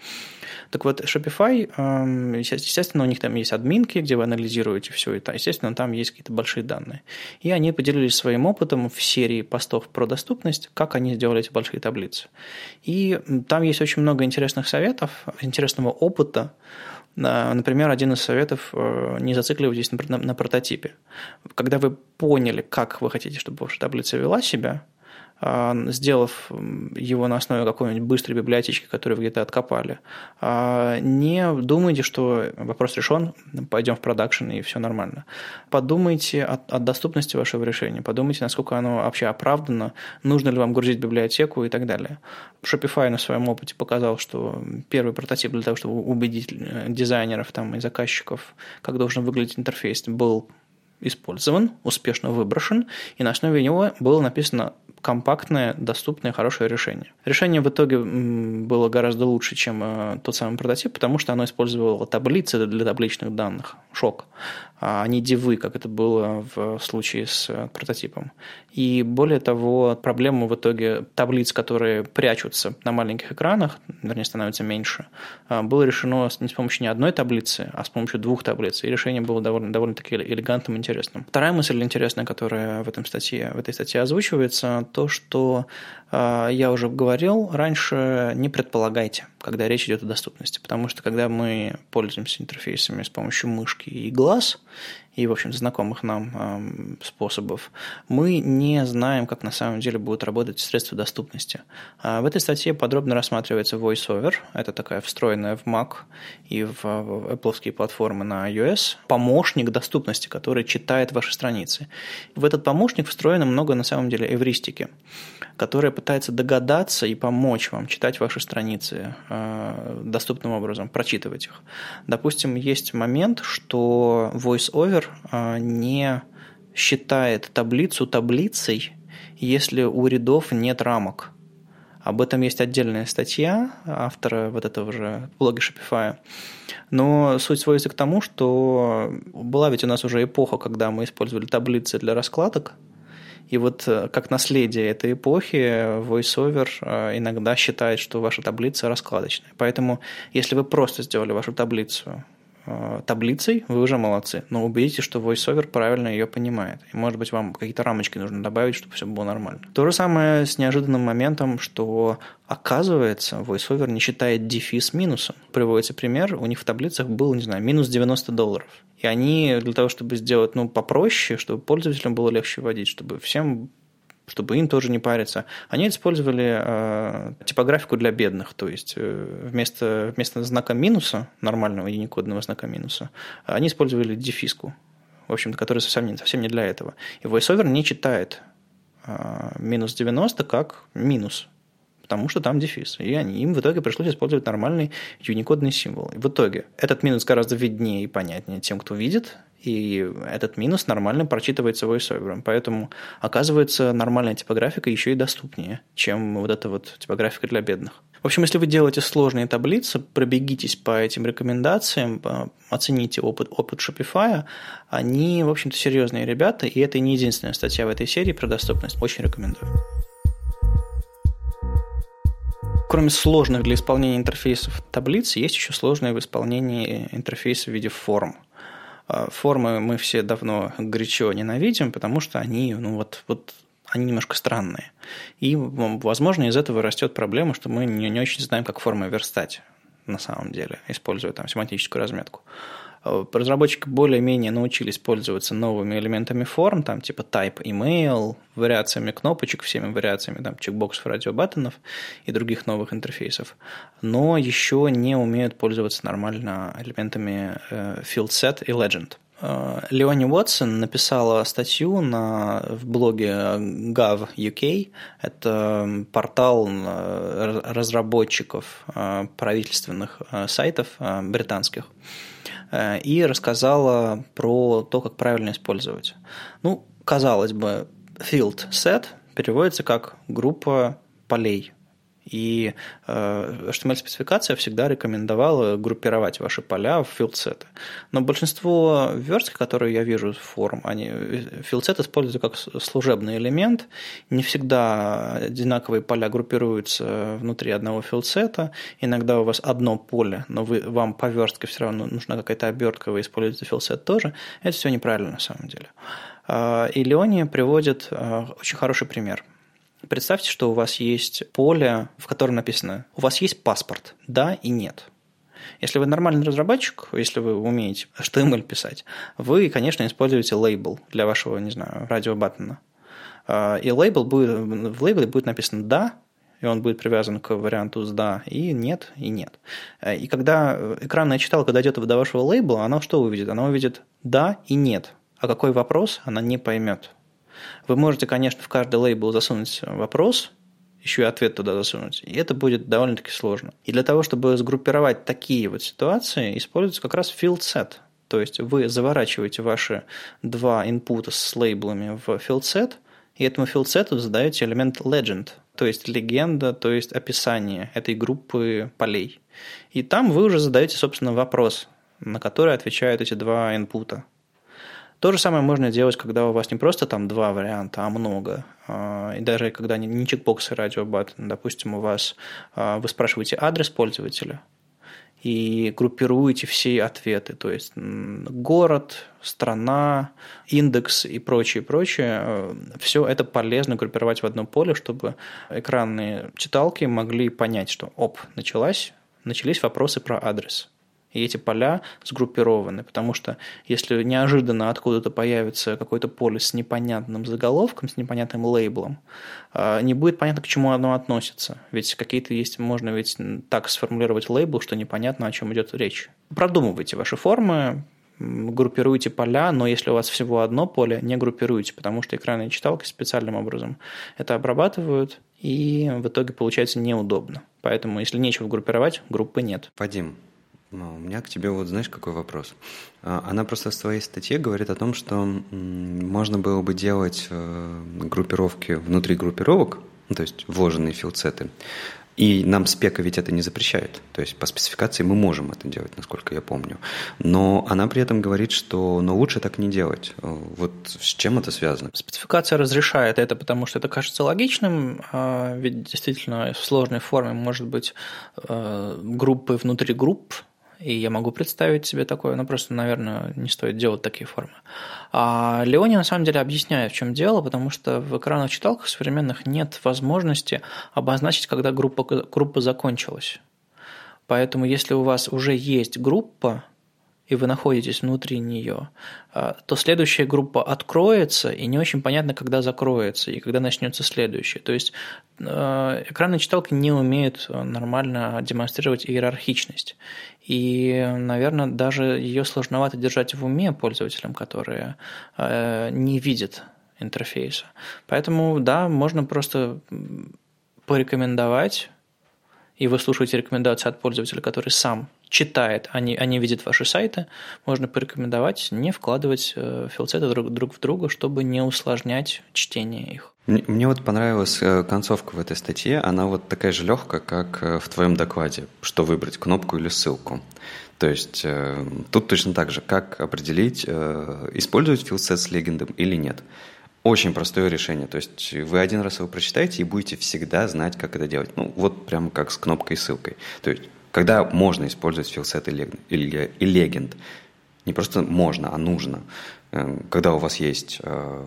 [SPEAKER 1] Так вот, Shopify, эм, естественно, у них там есть админки, где вы анализируете все это. Естественно, там есть какие-то большие данные. И они поделились своим опытом в серии постов про доступность, как они сделали эти большие таблицы. И там есть очень много интересных советов, интересного опыта. Например, один из советов э, – не зацикливайтесь на, на прототипе. Когда вы поняли, как вы хотите, чтобы ваша таблица вела себя – сделав его на основе какой-нибудь быстрой библиотечки, которую вы где-то откопали, а, не думайте, что вопрос решен, пойдем в продакшн и все нормально. Подумайте о, о доступности вашего решения, подумайте, насколько оно вообще оправдано, нужно ли вам грузить библиотеку и так далее. Shopify на своем опыте показал, что первый прототип для того, чтобы убедить э, дизайнеров там, и заказчиков, как должен выглядеть интерфейс, был использован, успешно выброшен, и на основе него было написано компактное, доступное, хорошее решение. Решение в итоге было гораздо лучше, чем э, тот самый прототип, потому что оно использовало таблицы для табличных данных. Шок. А не дивы, как это было в случае с э, прототипом. И более того, проблему в итоге таблиц, которые прячутся на маленьких экранах, вернее, становятся меньше, э, было решено не с помощью не одной таблицы, а с помощью двух таблиц. И решение было довольно, довольно-таки элегантным и интересным. Вторая мысль интересная, которая в, этом статье, в этой статье озвучивается, то, что я уже говорил раньше, не предполагайте, когда речь идет о доступности. Потому что когда мы пользуемся интерфейсами с помощью мышки и глаз, и, в общем, знакомых нам способов, мы не знаем, как на самом деле будут работать средства доступности. А в этой статье подробно рассматривается VoiceOver, это такая встроенная в Mac и в Apple платформы на iOS, помощник доступности, который читает ваши страницы. В этот помощник встроено много, на самом деле, эвристики, которая пытается догадаться и помочь вам читать ваши страницы э, доступным образом, прочитывать их. Допустим, есть момент, что VoiceOver а, не считает таблицу таблицей, если у рядов нет рамок. Об этом есть отдельная статья автора вот этого же блога Shopify. Но суть сводится к тому, что была ведь у нас уже эпоха, когда мы использовали таблицы для раскладок, и вот э, как наследие этой эпохи VoiceOver э, иногда считает, что ваша таблица раскладочная. Поэтому если вы просто сделали вашу таблицу таблицей, вы уже молодцы. Но убедитесь, что VoiceOver правильно ее понимает. И, может быть, вам какие-то рамочки нужно добавить, чтобы все было нормально. То же самое с неожиданным моментом, что оказывается, VoiceOver не считает дефис минусом. Приводится пример, у них в таблицах был, не знаю, минус 90 долларов. И они для того, чтобы сделать ну, попроще, чтобы пользователям было легче вводить, чтобы всем чтобы им тоже не париться. Они использовали э, типографику для бедных, то есть э, вместо, вместо знака минуса, нормального единикодного знака минуса, они использовали дефиску, в общем-то, которая совсем не, совсем не для этого. И VoiceOver не читает э, минус 90 как минус, потому что там дефис. И они, им в итоге пришлось использовать нормальный юникодный символ. И в итоге этот минус гораздо виднее и понятнее тем, кто видит, и этот минус нормально прочитывается VoiceOver. Поэтому, оказывается, нормальная типографика еще и доступнее, чем вот эта вот типографика для бедных. В общем, если вы делаете сложные таблицы, пробегитесь по этим рекомендациям, оцените опыт, опыт Shopify. Они, в общем-то, серьезные ребята, и это не единственная статья в этой серии про доступность. Очень рекомендую. Кроме сложных для исполнения интерфейсов таблиц, есть еще сложные в исполнении интерфейса в виде форм – а, формы мы все давно горячо ненавидим, потому что они, ну вот, вот они немножко странные. И, возможно, из этого растет проблема, что мы не, не очень знаем, как формы верстать на самом деле, используя там семантическую разметку. Э, разработчики более-менее научились пользоваться новыми элементами форм, там типа type email, вариациями кнопочек, всеми вариациями там чекбоксов, радиобаттонов и других новых интерфейсов, но еще не умеют пользоваться нормально элементами э, field set и legend. Э, Леони Уотсон написала статью на, в блоге Gov UK. Это портал разработчиков правительственных сайтов британских. Э, и рассказала про то, как правильно использовать. Ну, казалось бы, fieldset переводится как группа полей. И э, HTML-спецификация всегда рекомендовала группировать ваши поля в fieldset ы. Но большинство версток, которые я вижу форм, они fieldset используют как служебный элемент. Не всегда одинаковые поля группируются внутри одного fieldset а. Иногда у вас одно поле, но вы, вам по верстке все равно нужна какая-то обертка, вы используете fieldset тоже. Это все неправильно на самом деле. А, и Леония приводит очень хороший пример – Представьте, что у вас есть поле, в котором написано «У вас есть паспорт, да и нет». Если вы нормальный разработчик, если вы умеете HTML писать, вы, конечно, используете лейбл для вашего, не знаю, радиобаттона. А, и лейбл будет, в лейбле будет написано «да», и он будет привязан к варианту с «да», и «нет», и «нет». И когда экранная читалка дойдет до вашего лейбла, она что увидит? Она увидит «да» и «нет». А какой вопрос, она не поймет. Вы можете, конечно, в каждый лейбл засунуть вопрос, еще и ответ туда засунуть. И это будет довольно-таки сложно. И для того, чтобы сгруппировать такие вот ситуации, используется как раз field set. То есть вы заворачиваете ваши два инпута с лейблами в field set, и этому field set задаете элемент legend, то есть легенда, то есть описание этой группы полей. И там вы уже задаете, собственно, вопрос, на который отвечают эти два инпута. То же самое можно делать, когда у вас не просто там два варианта, а много. А, и даже когда не чекбокс и радиобаттон, допустим, у вас а, вы спрашиваете адрес пользователя и группируете все ответы, то есть город, страна, индекс и прочее, прочее. Э, все это полезно группировать в одно поле, чтобы экранные читалки могли понять, что оп, началась, начались вопросы про адрес и эти поля сгруппированы, потому что если неожиданно откуда-то появится какое-то поле с непонятным заголовком, с непонятным лейблом, а, не будет понятно, к чему оно относится. Ведь какие-то есть, можно ведь так сформулировать лейбл, что непонятно, о чем идет речь. Продумывайте ваши формы, группируйте поля, но если у вас всего одно поле, не группируйте, потому что экранные читалки специальным образом это обрабатывают, и в итоге получается неудобно. Поэтому, если нечего группировать, группы нет.
[SPEAKER 2] Вадим, ну, у меня к тебе вот знаешь какой вопрос? А, она просто в своей статье говорит о том, что можно было бы делать э, группировки внутри группировок, ну, то есть вложенные филдсеты, и нам спека ведь это не запрещает. То есть по спецификации мы можем это делать, насколько я помню. Но она при этом говорит, что но лучше так не делать. Вот с чем это связано?
[SPEAKER 1] Спецификация разрешает это, потому что это кажется логичным, а ведь действительно в сложной форме может быть э, группы внутри групп, и я могу представить себе такое, но просто, наверное, не стоит делать такие формы. А Леони на самом деле объясняет, в чем дело, потому что в экранных читалках современных нет возможности обозначить, когда группа, группа закончилась. Поэтому если у вас уже есть группа, и вы находитесь внутри нее, а, то следующая группа откроется, и не очень понятно, когда закроется, и когда начнется следующая. То есть а, экранные читалки не умеют нормально демонстрировать иерархичность. И, наверное, даже ее сложновато держать в уме пользователям, которые а, не видят интерфейса. Поэтому, да, можно просто порекомендовать и вы слушаете рекомендации от пользователя, который сам читает, а не, а не видит ваши сайты, можно порекомендовать не вкладывать э, филдсеты друг, друг в друга, чтобы не усложнять чтение их.
[SPEAKER 2] Мне, мне вот понравилась э, концовка в этой статье. Она вот такая же легкая, как э, в твоем докладе, что выбрать, кнопку или ссылку. То есть тут точно так же, как определить, использовать филдсет с легендом или нет. Очень простое решение. То есть вы один раз его прочитаете и будете всегда знать, как это делать. Ну, вот прямо как с кнопкой и ссылкой. То есть, когда можно использовать филсет и легенд. Не просто можно, а нужно. Эм, когда у вас есть, э,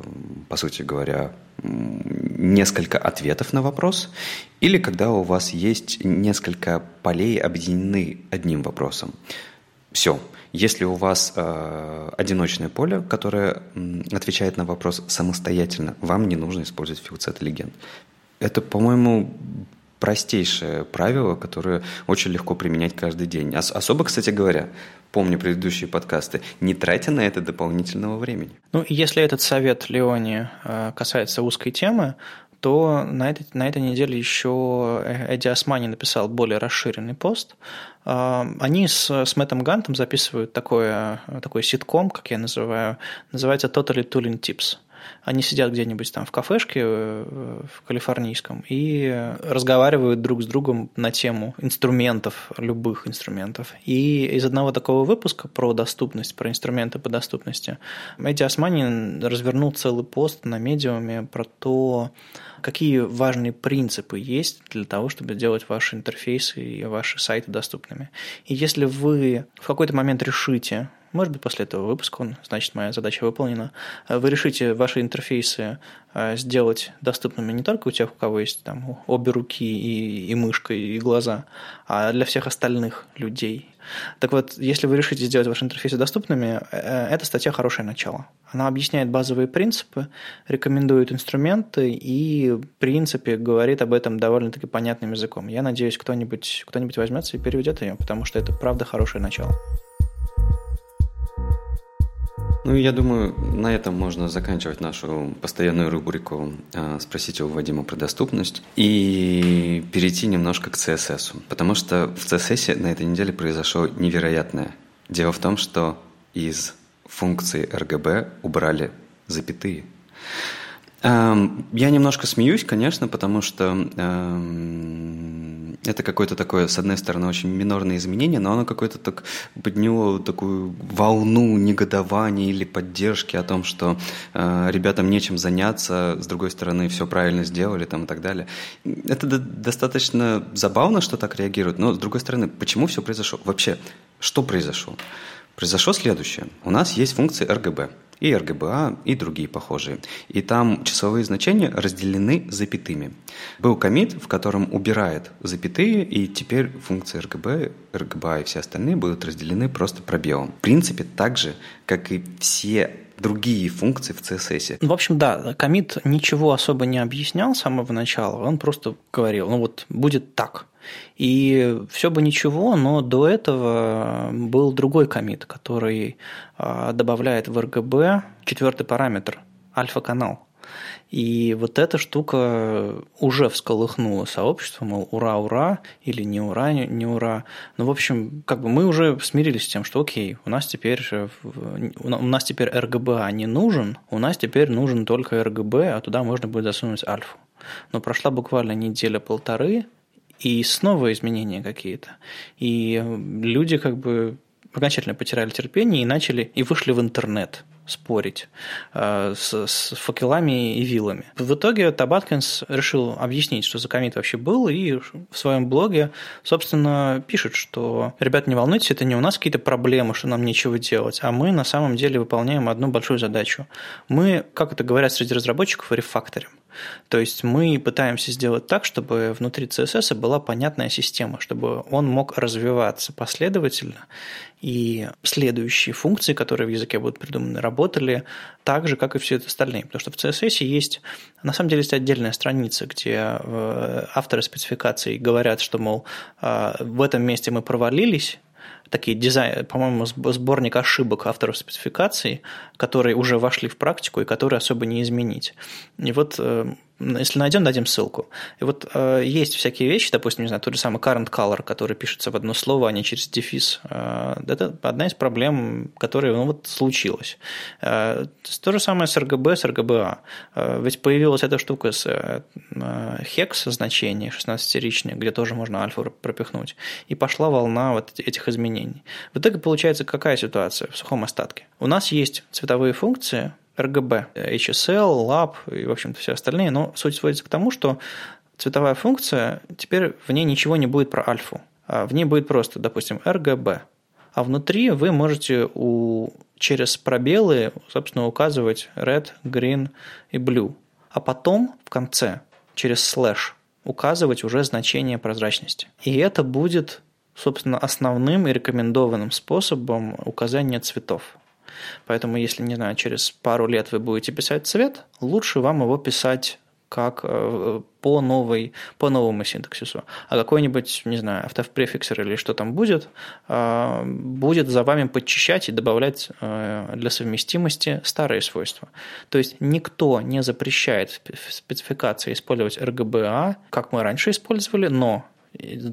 [SPEAKER 2] по сути говоря, несколько ответов на вопрос, или когда у вас есть несколько полей, объединены одним вопросом. Все. Если у вас э, одиночное поле, которое отвечает на вопрос самостоятельно, вам не нужно использовать филдсет легенд. Это, по-моему, простейшее правило, которое очень легко применять каждый день. Ос- особо, кстати говоря, помню предыдущие подкасты, не тратя на это дополнительного времени.
[SPEAKER 1] Ну, если этот совет Леони э, касается узкой темы, то на этой, на этой неделе еще Эдди Османи написал более расширенный пост. А, они с, с Мэттом Гантом записывают такое, такой ситком, как я называю, называется Totally Tooling Tips. Они сидят где-нибудь там в кафешке э, в калифорнийском и разговаривают друг с другом на тему инструментов, любых инструментов. И из одного такого выпуска про доступность, про инструменты по доступности, Эдди Османи развернул целый пост на медиуме про то, какие важные принципы есть для того, чтобы делать ваши интерфейсы и ваши сайты доступными. И если вы в какой-то момент решите, может быть, после этого выпуска, значит, моя задача выполнена. Вы решите ваши интерфейсы э, сделать доступными не только у тех, у кого есть там обе руки и, и мышка, и глаза, а для всех остальных людей. Так вот, если вы решите сделать ваши интерфейсы доступными, э, эта статья хорошее начало. Она объясняет базовые принципы, рекомендует инструменты и, в принципе, говорит об этом довольно-таки понятным языком. Я надеюсь, кто-нибудь кто возьмется и переведет ее, потому что это, правда, хорошее начало.
[SPEAKER 2] Ну, я думаю, на этом можно заканчивать нашу постоянную рубрику э, «Спросите у Вадима про доступность» и перейти немножко к CSS. Потому что в CSS на этой неделе произошло невероятное. Дело в том, что из функции RGB убрали запятые. Эм, я немножко смеюсь, конечно, потому что эм, это какое-то такое, с одной стороны, очень минорное изменение, но оно какое-то так подняло такую волну негодования или поддержки о том, что э, ребятам нечем заняться, с другой стороны, все правильно сделали там, и так далее. Это достаточно забавно, что так реагируют, но с другой стороны, почему все произошло? Вообще, что произошло? Произошло следующее. У нас есть функции RGB – и RGBA, и другие похожие. И там числовые значения разделены запятыми. Был комит, в котором убирает запятые, и теперь функции RGB, RGBA и все остальные будут разделены просто пробелом. В принципе, так же, как и все другие функции в CSS.
[SPEAKER 1] В общем, да, комит ничего особо не объяснял с самого начала, он просто говорил, ну вот будет так. И все бы ничего, но до этого был другой комит, который а, добавляет в RGB четвертый параметр альфа-канал. И вот эта штука уже всколыхнула сообщество, мол, ура, ура, или не ура, не, не ура. Ну, в общем, как бы мы уже смирились с тем, что окей, у нас теперь, у нас теперь RGBA не нужен, у нас теперь нужен только RGB, а туда можно будет засунуть альфу. Но прошла буквально неделя-полторы, и снова изменения какие-то. И люди как бы окончательно потеряли терпение и начали, и вышли в интернет спорить э, с, с факелами и вилами. В итоге Табаткинс решил объяснить, что за комит вообще был, и в своем блоге, собственно, пишет, что «Ребят, не волнуйтесь, это не у нас какие-то проблемы, что нам нечего делать, а мы на самом деле выполняем одну большую задачу. Мы, как это говорят среди разработчиков, рефакторим. То есть мы пытаемся сделать так, чтобы внутри CSS была понятная система, чтобы он мог развиваться последовательно, и следующие функции, которые в языке будут придуманы, работали так же, как и все остальные. Потому что в CSS есть, на самом деле, есть отдельная страница, где э, авторы спецификаций говорят, что, мол, э, в этом месте мы провалились, такие дизайн, по-моему, сборник ошибок авторов спецификаций, которые уже вошли в практику и которые особо не изменить. И вот э, если найдем, дадим ссылку. И вот э, есть всякие вещи, допустим, не знаю, тот же самый current color, который пишется в одно слово, а не через дефис. Э, это одна из проблем, которая ну, вот случилась. Э, то же самое с RGB, с RGBA. Э, ведь появилась эта штука с э, hex значение 16-ричное, где тоже можно альфа пропихнуть. И пошла волна вот этих изменений. В итоге получается какая ситуация в сухом остатке? У нас есть цветовые функции, RGB, HSL, LAB и, в общем-то, все остальные, но суть сводится к тому, что цветовая функция, теперь в ней ничего не будет про альфу. А в ней будет просто, допустим, RGB. А внутри вы можете у, через пробелы, собственно, указывать red, green и blue. А потом в конце через слэш указывать уже значение прозрачности. И это будет, собственно, основным и рекомендованным способом указания цветов. Поэтому, если, не знаю, через пару лет вы будете писать цвет, лучше вам его писать как э, по, новой, по новому синтаксису. А какой-нибудь, не знаю, автопрефиксер или что там будет, э, будет за вами подчищать и добавлять э, для совместимости старые свойства. То есть никто не запрещает в спецификации использовать RGBA, как мы раньше использовали, но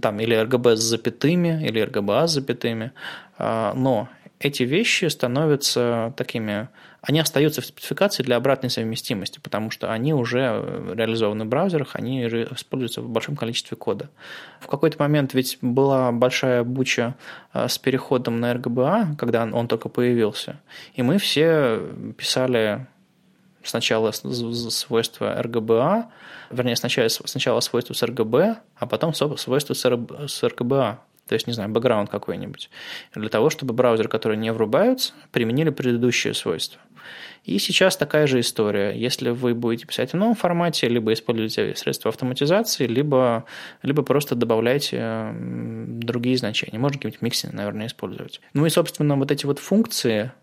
[SPEAKER 1] там или RGB с запятыми, или RGBA с запятыми, но эти вещи становятся такими они остаются в спецификации для обратной совместимости, потому что они уже реализованы в браузерах, они используются в большом количестве кода. В какой-то момент ведь была большая буча э, с переходом на RGBA, когда он только появился, и мы все писали сначала свойства RGBA, вернее, сначала, сначала свойства с RGB, а потом свойства с RGBA, то есть, не знаю, бэкграунд какой-нибудь, для того, чтобы браузеры, которые не врубаются, применили предыдущие свойства. И сейчас такая же история. Если вы будете писать в новом формате, либо используете средства автоматизации, либо, либо просто добавляйте другие значения. Можно какие-нибудь миксины, наверное, использовать. Ну и, собственно, вот эти вот функции,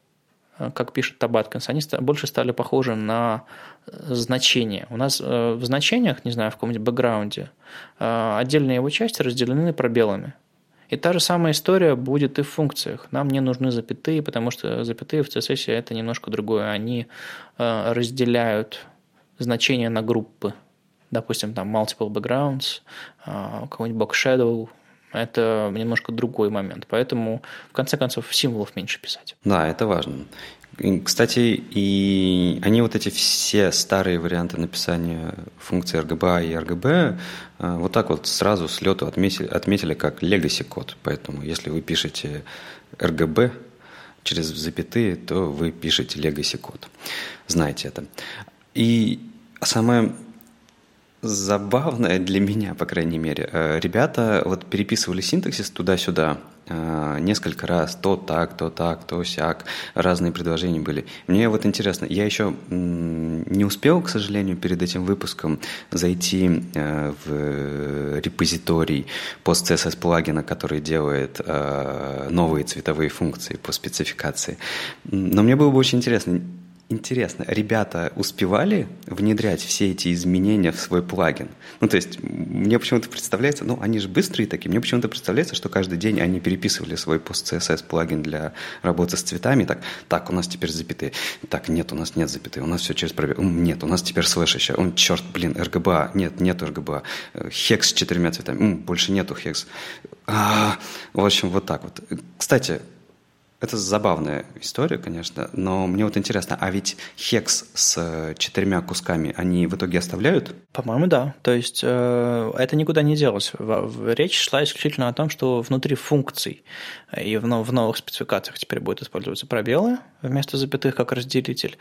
[SPEAKER 1] э, как пишет Табаткинс, они больше стали похожи на э, значения. У нас э, в значениях, не знаю, в каком-нибудь бэкграунде, отдельные его части разделены пробелами. И та же самая история будет и в функциях. Нам не нужны запятые, потому что запятые в CSS это немножко другое. Они э, разделяют значения на группы. Допустим, там multiple backgrounds, э, какой-нибудь box shadow, это немножко другой момент. Поэтому, в конце концов, символов меньше писать.
[SPEAKER 2] Да, это важно. Кстати, и они вот эти все старые варианты написания функций RGBA и RGB э, вот так вот сразу с лету отметили, отметили как legacy код. Поэтому если вы пишете RGB через запятые, то вы пишете legacy код. Знаете это. И самое забавное для меня, по крайней мере, э, ребята вот переписывали синтаксис туда-сюда, Э, несколько раз, то так, то так, то сяк, разные предложения были. Мне вот интересно, я еще не успел, к сожалению, перед этим выпуском зайти э, в репозиторий PostCSS плагина, который делает новые цветовые функции по спецификации. Но мне было бы очень интересно, Интересно, ребята успевали внедрять все эти изменения в свой плагин? Ну, то есть, мне почему-то представляется, ну, они же быстрые такие, мне почему-то представляется, что каждый день они переписывали свой пост-CSS плагин для работы с цветами, так, так, у нас теперь запятые, так, нет, у нас нет запятые, у нас все через пробел, нет, у нас теперь слэш еще, он, черт, блин, RGBA, нет, нет RGBA, хекс с четырьмя цветами, больше нету хекс. А, в общем, вот так вот. Кстати, это забавная история, конечно, но мне вот интересно, а ведь хекс с четырьмя кусками они в итоге оставляют?
[SPEAKER 1] По-моему, да. То есть э, это никуда не делось. Речь шла исключительно о том, что внутри функций и в, в новых спецификациях теперь будут использоваться пробелы вместо запятых как разделитель.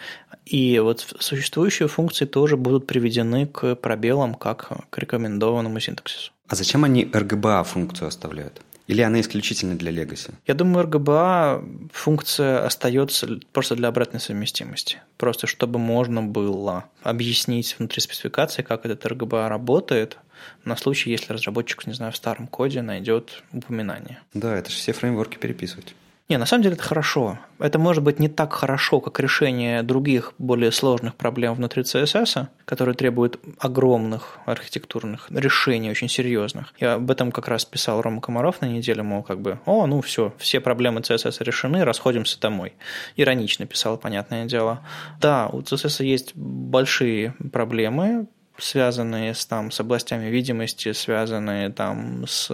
[SPEAKER 1] И вот существующие функции тоже будут приведены к пробелам как к рекомендованному синтаксису.
[SPEAKER 2] А зачем они RGBA функцию оставляют? Или она исключительно для Legacy?
[SPEAKER 1] Я думаю, RGBA функция остается просто для обратной совместимости. Просто чтобы можно было объяснить внутри спецификации, как этот RGBA работает, на случай, если разработчик, не знаю, в старом коде найдет упоминание.
[SPEAKER 2] Да, это же все фреймворки переписывать.
[SPEAKER 1] Не, на самом деле это хорошо. Это может быть не так хорошо, как решение других более сложных проблем внутри CSS, которые требуют огромных архитектурных решений, очень серьезных. Я об этом как раз писал Рома Комаров на неделе, мол, как бы, о, ну все, все проблемы CSS решены, расходимся домой. Иронично писал, понятное дело. Да, у CSS есть большие проблемы, связанные с, там, с областями видимости, связанные там, с,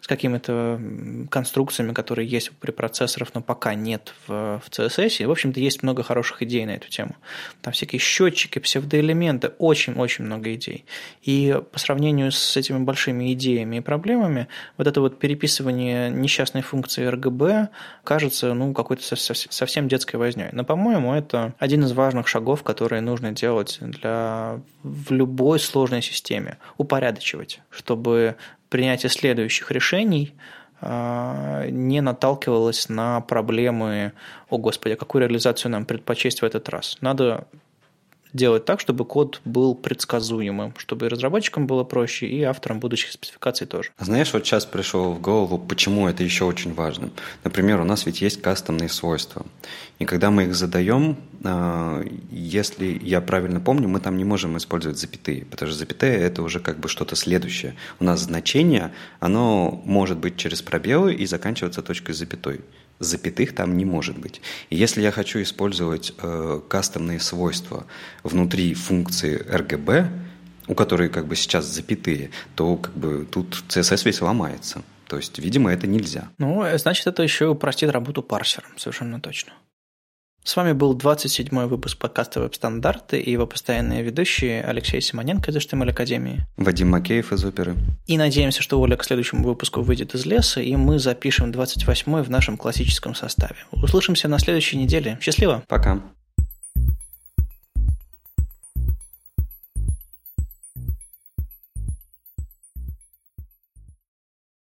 [SPEAKER 1] с какими-то конструкциями, которые есть при процессорах, но пока нет в, в CSS. В общем-то, есть много хороших идей на эту тему. Там всякие счетчики, псевдоэлементы, очень-очень много идей. И по сравнению с этими большими идеями и проблемами, вот это вот переписывание несчастной функции RGB кажется ну, какой-то совсем детской возней. Но, по-моему, это один из важных шагов, которые нужно делать для в любой сложной системе, упорядочивать, чтобы принятие следующих решений а, не наталкивалось на проблемы, о господи, а какую реализацию нам предпочесть в этот раз. Надо делать так, чтобы код был предсказуемым, чтобы и разработчикам было проще, и авторам будущих спецификаций тоже.
[SPEAKER 2] Знаешь, вот сейчас пришел в голову, почему это еще очень важно. Например, у нас ведь есть кастомные свойства. И когда мы их задаем, а, если я правильно помню, мы там не можем использовать запятые, потому что запятые – это уже как бы что-то следующее. У нас значение, оно может быть через пробелы и заканчиваться точкой запятой запятых там не может быть. И если я хочу использовать э, кастомные свойства внутри функции RGB, у которой как бы сейчас запятые, то как бы тут CSS весь ломается. То есть, видимо, это нельзя.
[SPEAKER 1] Ну, значит, это еще упростит работу парсером, совершенно точно. С вами был 27-й выпуск подкаста «Веб-стандарты» и его постоянные ведущие Алексей Симоненко из HTML Академии.
[SPEAKER 2] Вадим Макеев из оперы.
[SPEAKER 1] И надеемся, что Оля к следующему выпуску выйдет из леса, и мы запишем 28-й в нашем классическом составе. Услышимся на следующей неделе. Счастливо!
[SPEAKER 2] Пока!